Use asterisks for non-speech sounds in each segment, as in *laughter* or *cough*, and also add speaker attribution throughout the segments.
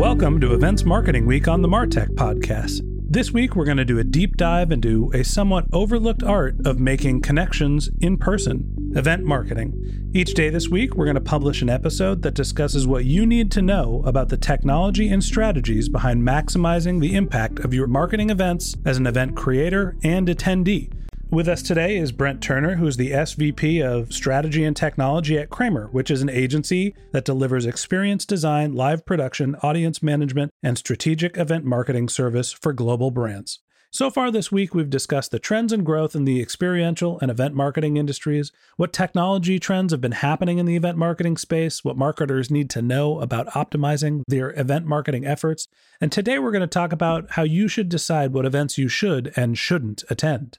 Speaker 1: Welcome to Events Marketing Week on the Martech Podcast. This week, we're going to do a deep dive into a somewhat overlooked art of making connections in person event marketing. Each day this week, we're going to publish an episode that discusses what you need to know about the technology and strategies behind maximizing the impact of your marketing events as an event creator and attendee. With us today is Brent Turner, who's the SVP of Strategy and Technology at Cramer, which is an agency that delivers experience design, live production, audience management, and strategic event marketing service for global brands. So far this week, we've discussed the trends and growth in the experiential and event marketing industries, what technology trends have been happening in the event marketing space, what marketers need to know about optimizing their event marketing efforts, and today we're going to talk about how you should decide what events you should and shouldn't attend.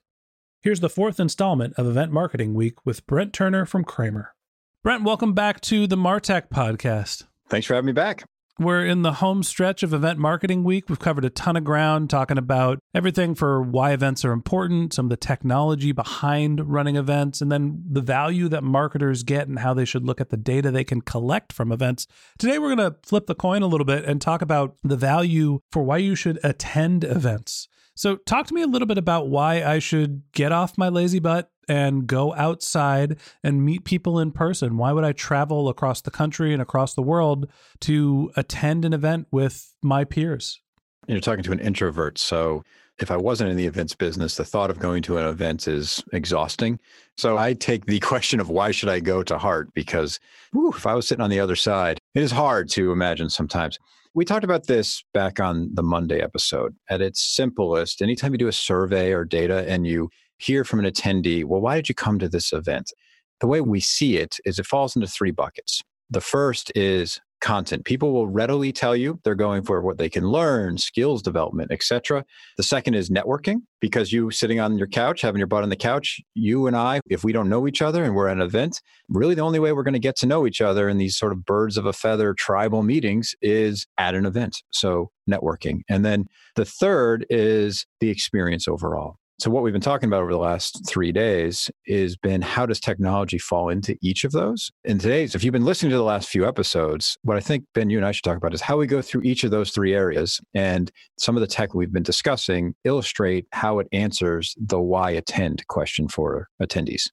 Speaker 1: Here's the fourth installment of Event Marketing Week with Brent Turner from Cramer. Brent, welcome back to the Martech podcast.
Speaker 2: Thanks for having me back.
Speaker 1: We're in the home stretch of Event Marketing Week. We've covered a ton of ground talking about everything for why events are important, some of the technology behind running events, and then the value that marketers get and how they should look at the data they can collect from events. Today, we're going to flip the coin a little bit and talk about the value for why you should attend events. So, talk to me a little bit about why I should get off my lazy butt and go outside and meet people in person. Why would I travel across the country and across the world to attend an event with my peers?
Speaker 2: You're talking to an introvert. So, if I wasn't in the events business, the thought of going to an event is exhausting. So I take the *laughs* question of why should I go to heart because whew, if I was sitting on the other side, it is hard to imagine sometimes. We talked about this back on the Monday episode. At its simplest, anytime you do a survey or data and you hear from an attendee, well, why did you come to this event? The way we see it is it falls into three buckets. The first is content. People will readily tell you they're going for what they can learn, skills development, etc. The second is networking because you sitting on your couch, having your butt on the couch, you and I, if we don't know each other and we're at an event, really the only way we're going to get to know each other in these sort of birds of a feather tribal meetings is at an event. So networking. And then the third is the experience overall. So what we've been talking about over the last three days is been how does technology fall into each of those? And today's, if you've been listening to the last few episodes, what I think Ben, you and I should talk about is how we go through each of those three areas and some of the tech we've been discussing illustrate how it answers the why attend question for attendees.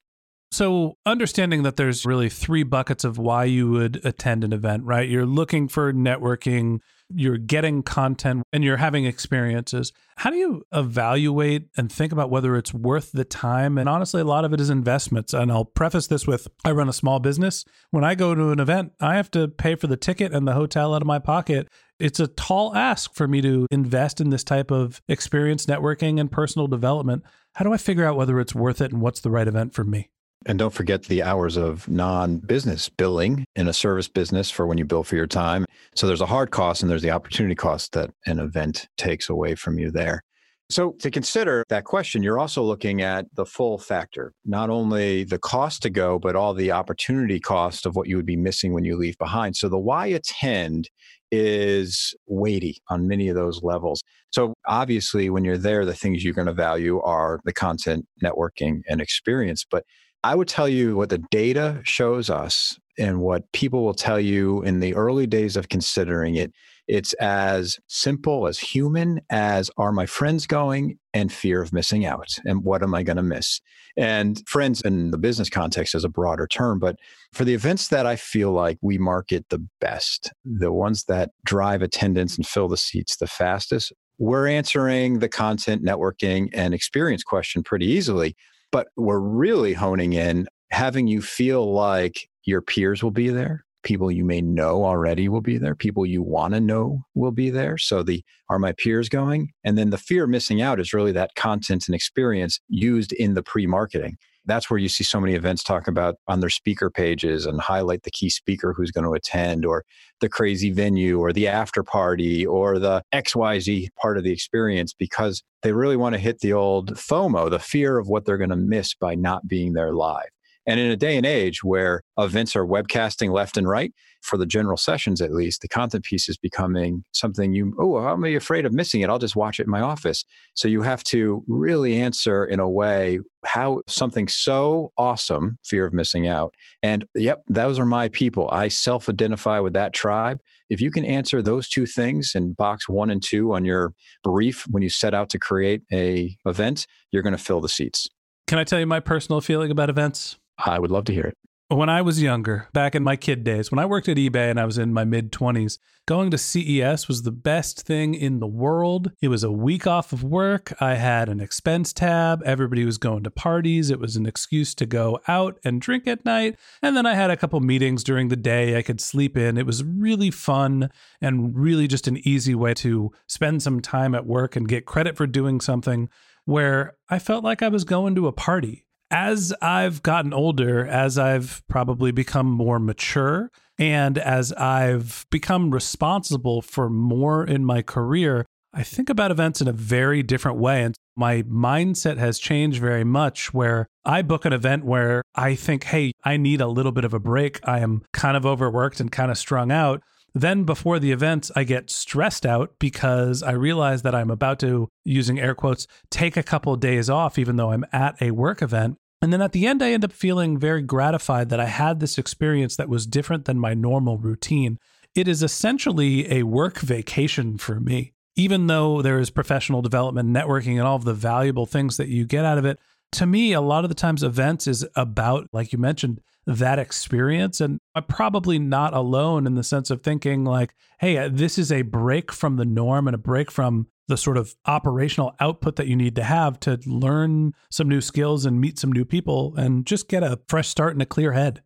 Speaker 1: So, understanding that there's really three buckets of why you would attend an event, right? You're looking for networking, you're getting content, and you're having experiences. How do you evaluate and think about whether it's worth the time? And honestly, a lot of it is investments. And I'll preface this with I run a small business. When I go to an event, I have to pay for the ticket and the hotel out of my pocket. It's a tall ask for me to invest in this type of experience networking and personal development. How do I figure out whether it's worth it and what's the right event for me?
Speaker 2: And don't forget the hours of non business billing in a service business for when you bill for your time. So there's a hard cost and there's the opportunity cost that an event takes away from you there. So, to consider that question, you're also looking at the full factor, not only the cost to go, but all the opportunity cost of what you would be missing when you leave behind. So, the why attend is weighty on many of those levels. So, obviously, when you're there, the things you're going to value are the content, networking, and experience. But I would tell you what the data shows us and what people will tell you in the early days of considering it. It's as simple as human as are my friends going and fear of missing out and what am I going to miss? And friends in the business context is a broader term, but for the events that I feel like we market the best, the ones that drive attendance and fill the seats the fastest, we're answering the content, networking, and experience question pretty easily. But we're really honing in having you feel like your peers will be there, people you may know already will be there, people you want to know will be there. So the are my peers going? And then the fear of missing out is really that content and experience used in the pre-marketing. That's where you see so many events talk about on their speaker pages and highlight the key speaker who's going to attend or the crazy venue or the after party or the XYZ part of the experience because they really want to hit the old FOMO, the fear of what they're going to miss by not being there live. And in a day and age where events are webcasting left and right, for the general sessions at least, the content piece is becoming something you, oh, I'm afraid of missing it. I'll just watch it in my office. So you have to really answer in a way how something so awesome, fear of missing out. And yep, those are my people. I self identify with that tribe. If you can answer those two things in box one and two on your brief when you set out to create a event, you're going to fill the seats.
Speaker 1: Can I tell you my personal feeling about events?
Speaker 2: I would love to hear it.
Speaker 1: When I was younger, back in my kid days, when I worked at eBay and I was in my mid 20s, going to CES was the best thing in the world. It was a week off of work. I had an expense tab. Everybody was going to parties. It was an excuse to go out and drink at night. And then I had a couple meetings during the day I could sleep in. It was really fun and really just an easy way to spend some time at work and get credit for doing something where I felt like I was going to a party as I've gotten older, as I've probably become more mature, and as I've become responsible for more in my career, I think about events in a very different way. And my mindset has changed very much where I book an event where I think, hey, I need a little bit of a break. I am kind of overworked and kind of strung out. Then before the events, I get stressed out because I realize that I'm about to, using air quotes, take a couple of days off, even though I'm at a work event. And then at the end, I end up feeling very gratified that I had this experience that was different than my normal routine. It is essentially a work vacation for me. Even though there is professional development, networking, and all of the valuable things that you get out of it, to me, a lot of the times events is about, like you mentioned, that experience. And I'm probably not alone in the sense of thinking, like, hey, uh, this is a break from the norm and a break from the sort of operational output that you need to have to learn some new skills and meet some new people and just get a fresh start and a clear head.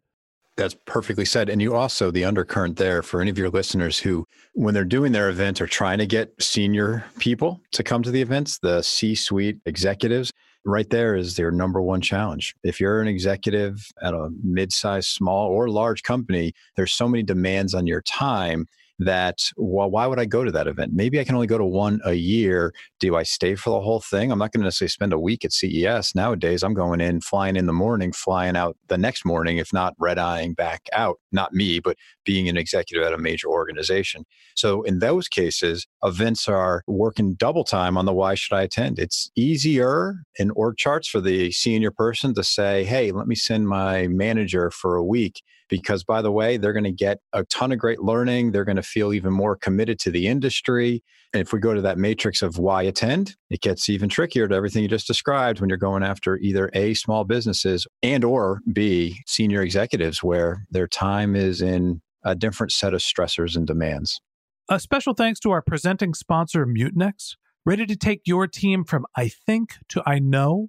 Speaker 2: That's perfectly said. And you also, the undercurrent there for any of your listeners who, when they're doing their event, are trying to get senior people to come to the events, the C suite executives right there is their number one challenge. If you're an executive at a mid-sized, small or large company, there's so many demands on your time that well why would i go to that event? Maybe i can only go to one a year. Do i stay for the whole thing? I'm not going to necessarily spend a week at ces nowadays. I'm going in flying in the morning flying out the next morning if not red eyeing back out. Not me but being an executive at a major organization. So in those cases events are working double time on the why should i attend? It's easier in org charts for the senior person to say hey let me send my manager for a week because by the way they're going to get a ton of great learning. They're going to feel even more committed to the industry. And if we go to that matrix of why attend it gets even trickier to everything you just described when you're going after either a small businesses and or b senior executives where their time is in a different set of stressors and demands.
Speaker 1: A special thanks to our presenting sponsor mutinex ready to take your team from i think to i know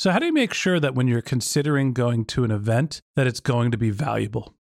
Speaker 1: So, how do you make sure that when you're considering going to an event, that it's going to be valuable?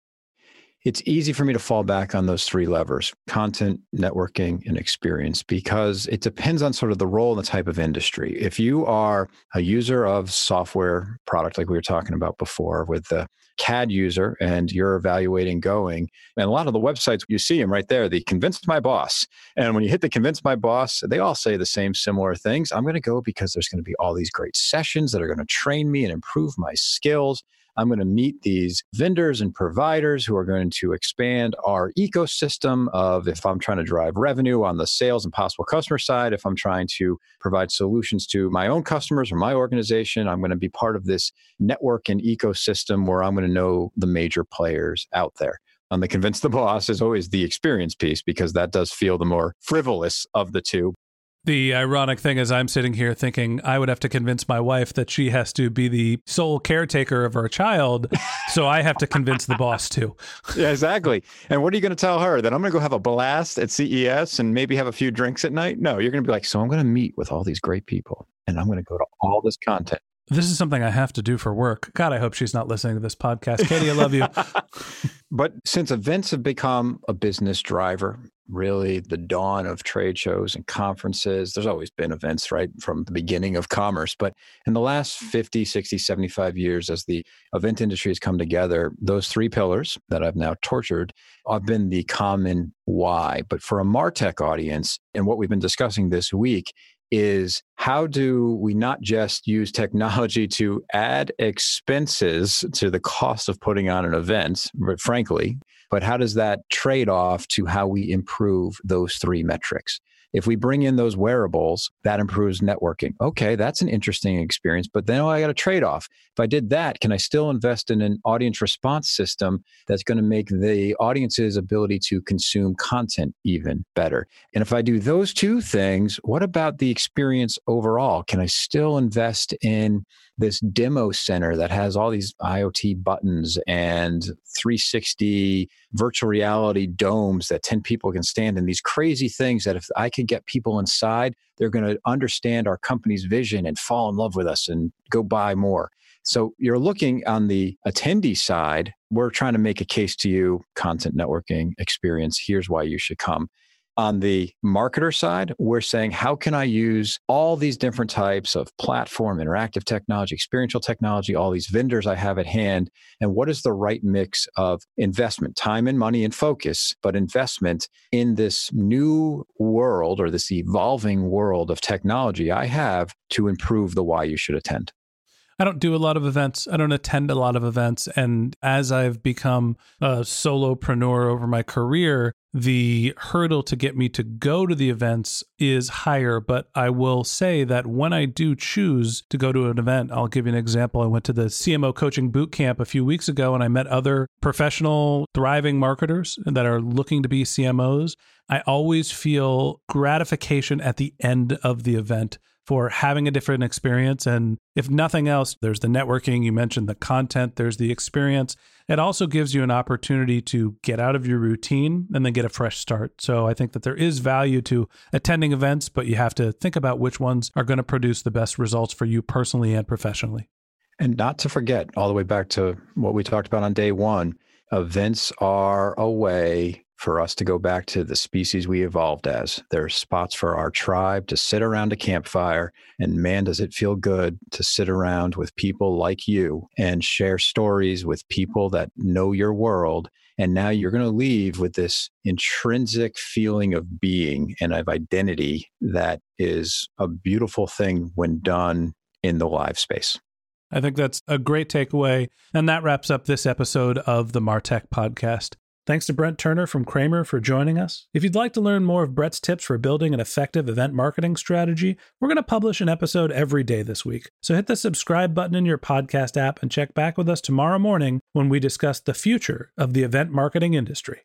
Speaker 2: It's easy for me to fall back on those three levers content, networking, and experience because it depends on sort of the role and the type of industry. If you are a user of software product, like we were talking about before with the CAD user and you're evaluating going, and a lot of the websites you see them right there, the convince my boss. And when you hit the convince my boss, they all say the same similar things. I'm going to go because there's going to be all these great sessions that are going to train me and improve my skills. I'm going to meet these vendors and providers who are going to expand our ecosystem of if I'm trying to drive revenue on the sales and possible customer side, if I'm trying to provide solutions to my own customers or my organization, I'm going to be part of this network and ecosystem where I'm going to know the major players out there. On the convince the boss is always the experience piece because that does feel the more frivolous of the two.
Speaker 1: The ironic thing is, I'm sitting here thinking I would have to convince my wife that she has to be the sole caretaker of our child. *laughs* so I have to convince the boss too.
Speaker 2: yeah, exactly. And what are you going to tell her? That I'm going to go have a blast at CES and maybe have a few drinks at night? No, you're going to be like, so I'm going to meet with all these great people and I'm going to go to all this content.
Speaker 1: This is something I have to do for work. God, I hope she's not listening to this podcast. Katie, I love you. *laughs*
Speaker 2: but since events have become a business driver, really the dawn of trade shows and conferences, there's always been events, right, from the beginning of commerce. But in the last mm. 50, 60, 75 years, as the event industry has come together, those three pillars that I've now tortured have been the common why. But for a Martech audience, and what we've been discussing this week is how do we not just use technology to add expenses to the cost of putting on an event, but frankly, but how does that trade off to how we improve those three metrics? If we bring in those wearables, that improves networking. Okay, that's an interesting experience, but then oh, I got a trade off. If I did that, can I still invest in an audience response system that's going to make the audience's ability to consume content even better? And if I do those two things, what about the experience overall? Can I still invest in this demo center that has all these IoT buttons and 360 virtual reality domes that 10 people can stand in, these crazy things that if I could get people inside, they're going to understand our company's vision and fall in love with us and go buy more. So you're looking on the attendee side, we're trying to make a case to you content networking experience. Here's why you should come. On the marketer side, we're saying, how can I use all these different types of platform, interactive technology, experiential technology, all these vendors I have at hand? And what is the right mix of investment, time and money and focus, but investment in this new world or this evolving world of technology I have to improve the why you should attend?
Speaker 1: I don't do a lot of events. I don't attend a lot of events. And as I've become a solopreneur over my career, the hurdle to get me to go to the events is higher. But I will say that when I do choose to go to an event, I'll give you an example. I went to the CMO coaching boot camp a few weeks ago and I met other professional, thriving marketers that are looking to be CMOs. I always feel gratification at the end of the event for having a different experience. And if nothing else, there's the networking. You mentioned the content, there's the experience. It also gives you an opportunity to get out of your routine and then get a fresh start. So I think that there is value to attending events, but you have to think about which ones are going to produce the best results for you personally and professionally.
Speaker 2: And not to forget, all the way back to what we talked about on day one, events are a way for us to go back to the species we evolved as. There are spots for our tribe to sit around a campfire. And man, does it feel good to sit around with people like you and share stories with people that know your world. And now you're going to leave with this intrinsic feeling of being and of identity that is a beautiful thing when done in the live space.
Speaker 1: I think that's a great takeaway. And that wraps up this episode of the Martech podcast. Thanks to Brent Turner from Cramer for joining us. If you'd like to learn more of Brett's tips for building an effective event marketing strategy, we're going to publish an episode every day this week. So hit the subscribe button in your podcast app and check back with us tomorrow morning when we discuss the future of the event marketing industry.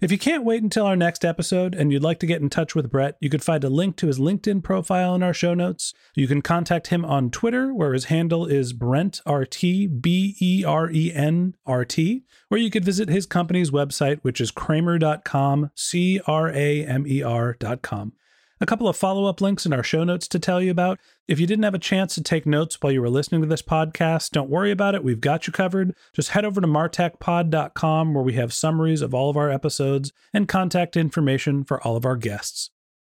Speaker 1: If you can't wait until our next episode and you'd like to get in touch with Brett, you could find a link to his LinkedIn profile in our show notes. You can contact him on Twitter, where his handle is BrentRT, B E R E N R T, or you could visit his company's website, which is Cramer.com, C R A M E R.com. A couple of follow up links in our show notes to tell you about. If you didn't have a chance to take notes while you were listening to this podcast, don't worry about it. We've got you covered. Just head over to martechpod.com where we have summaries of all of our episodes and contact information for all of our guests.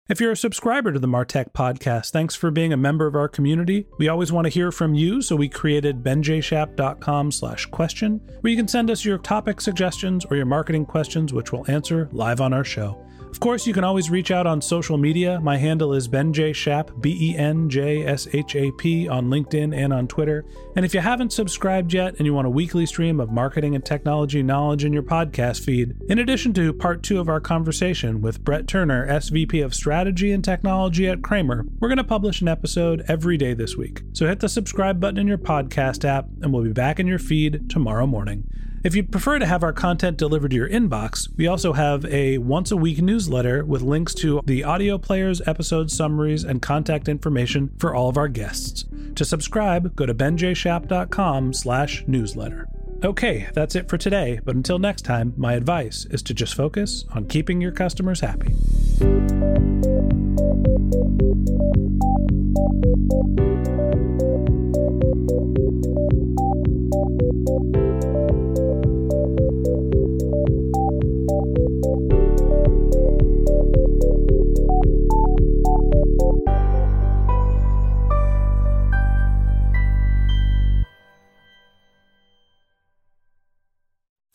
Speaker 1: If you're a subscriber to the Martech podcast, thanks for being a member of our community. We always want to hear from you, so we created benjshap.com slash question, where you can send us your topic suggestions or your marketing questions, which we'll answer live on our show. Of course, you can always reach out on social media. My handle is Ben J. Shap, B E N J S H A P, on LinkedIn and on Twitter. And if you haven't subscribed yet and you want a weekly stream of marketing and technology knowledge in your podcast feed, in addition to part two of our conversation with Brett Turner, SVP of Strategy and Technology at Cramer, we're going to publish an episode every day this week. So hit the subscribe button in your podcast app, and we'll be back in your feed tomorrow morning. If you prefer to have our content delivered to your inbox, we also have a once a week newsletter with links to the audio players, episode summaries, and contact information for all of our guests. To subscribe, go to benjshap.com slash newsletter. Okay, that's it for today, but until next time, my advice is to just focus on keeping your customers happy.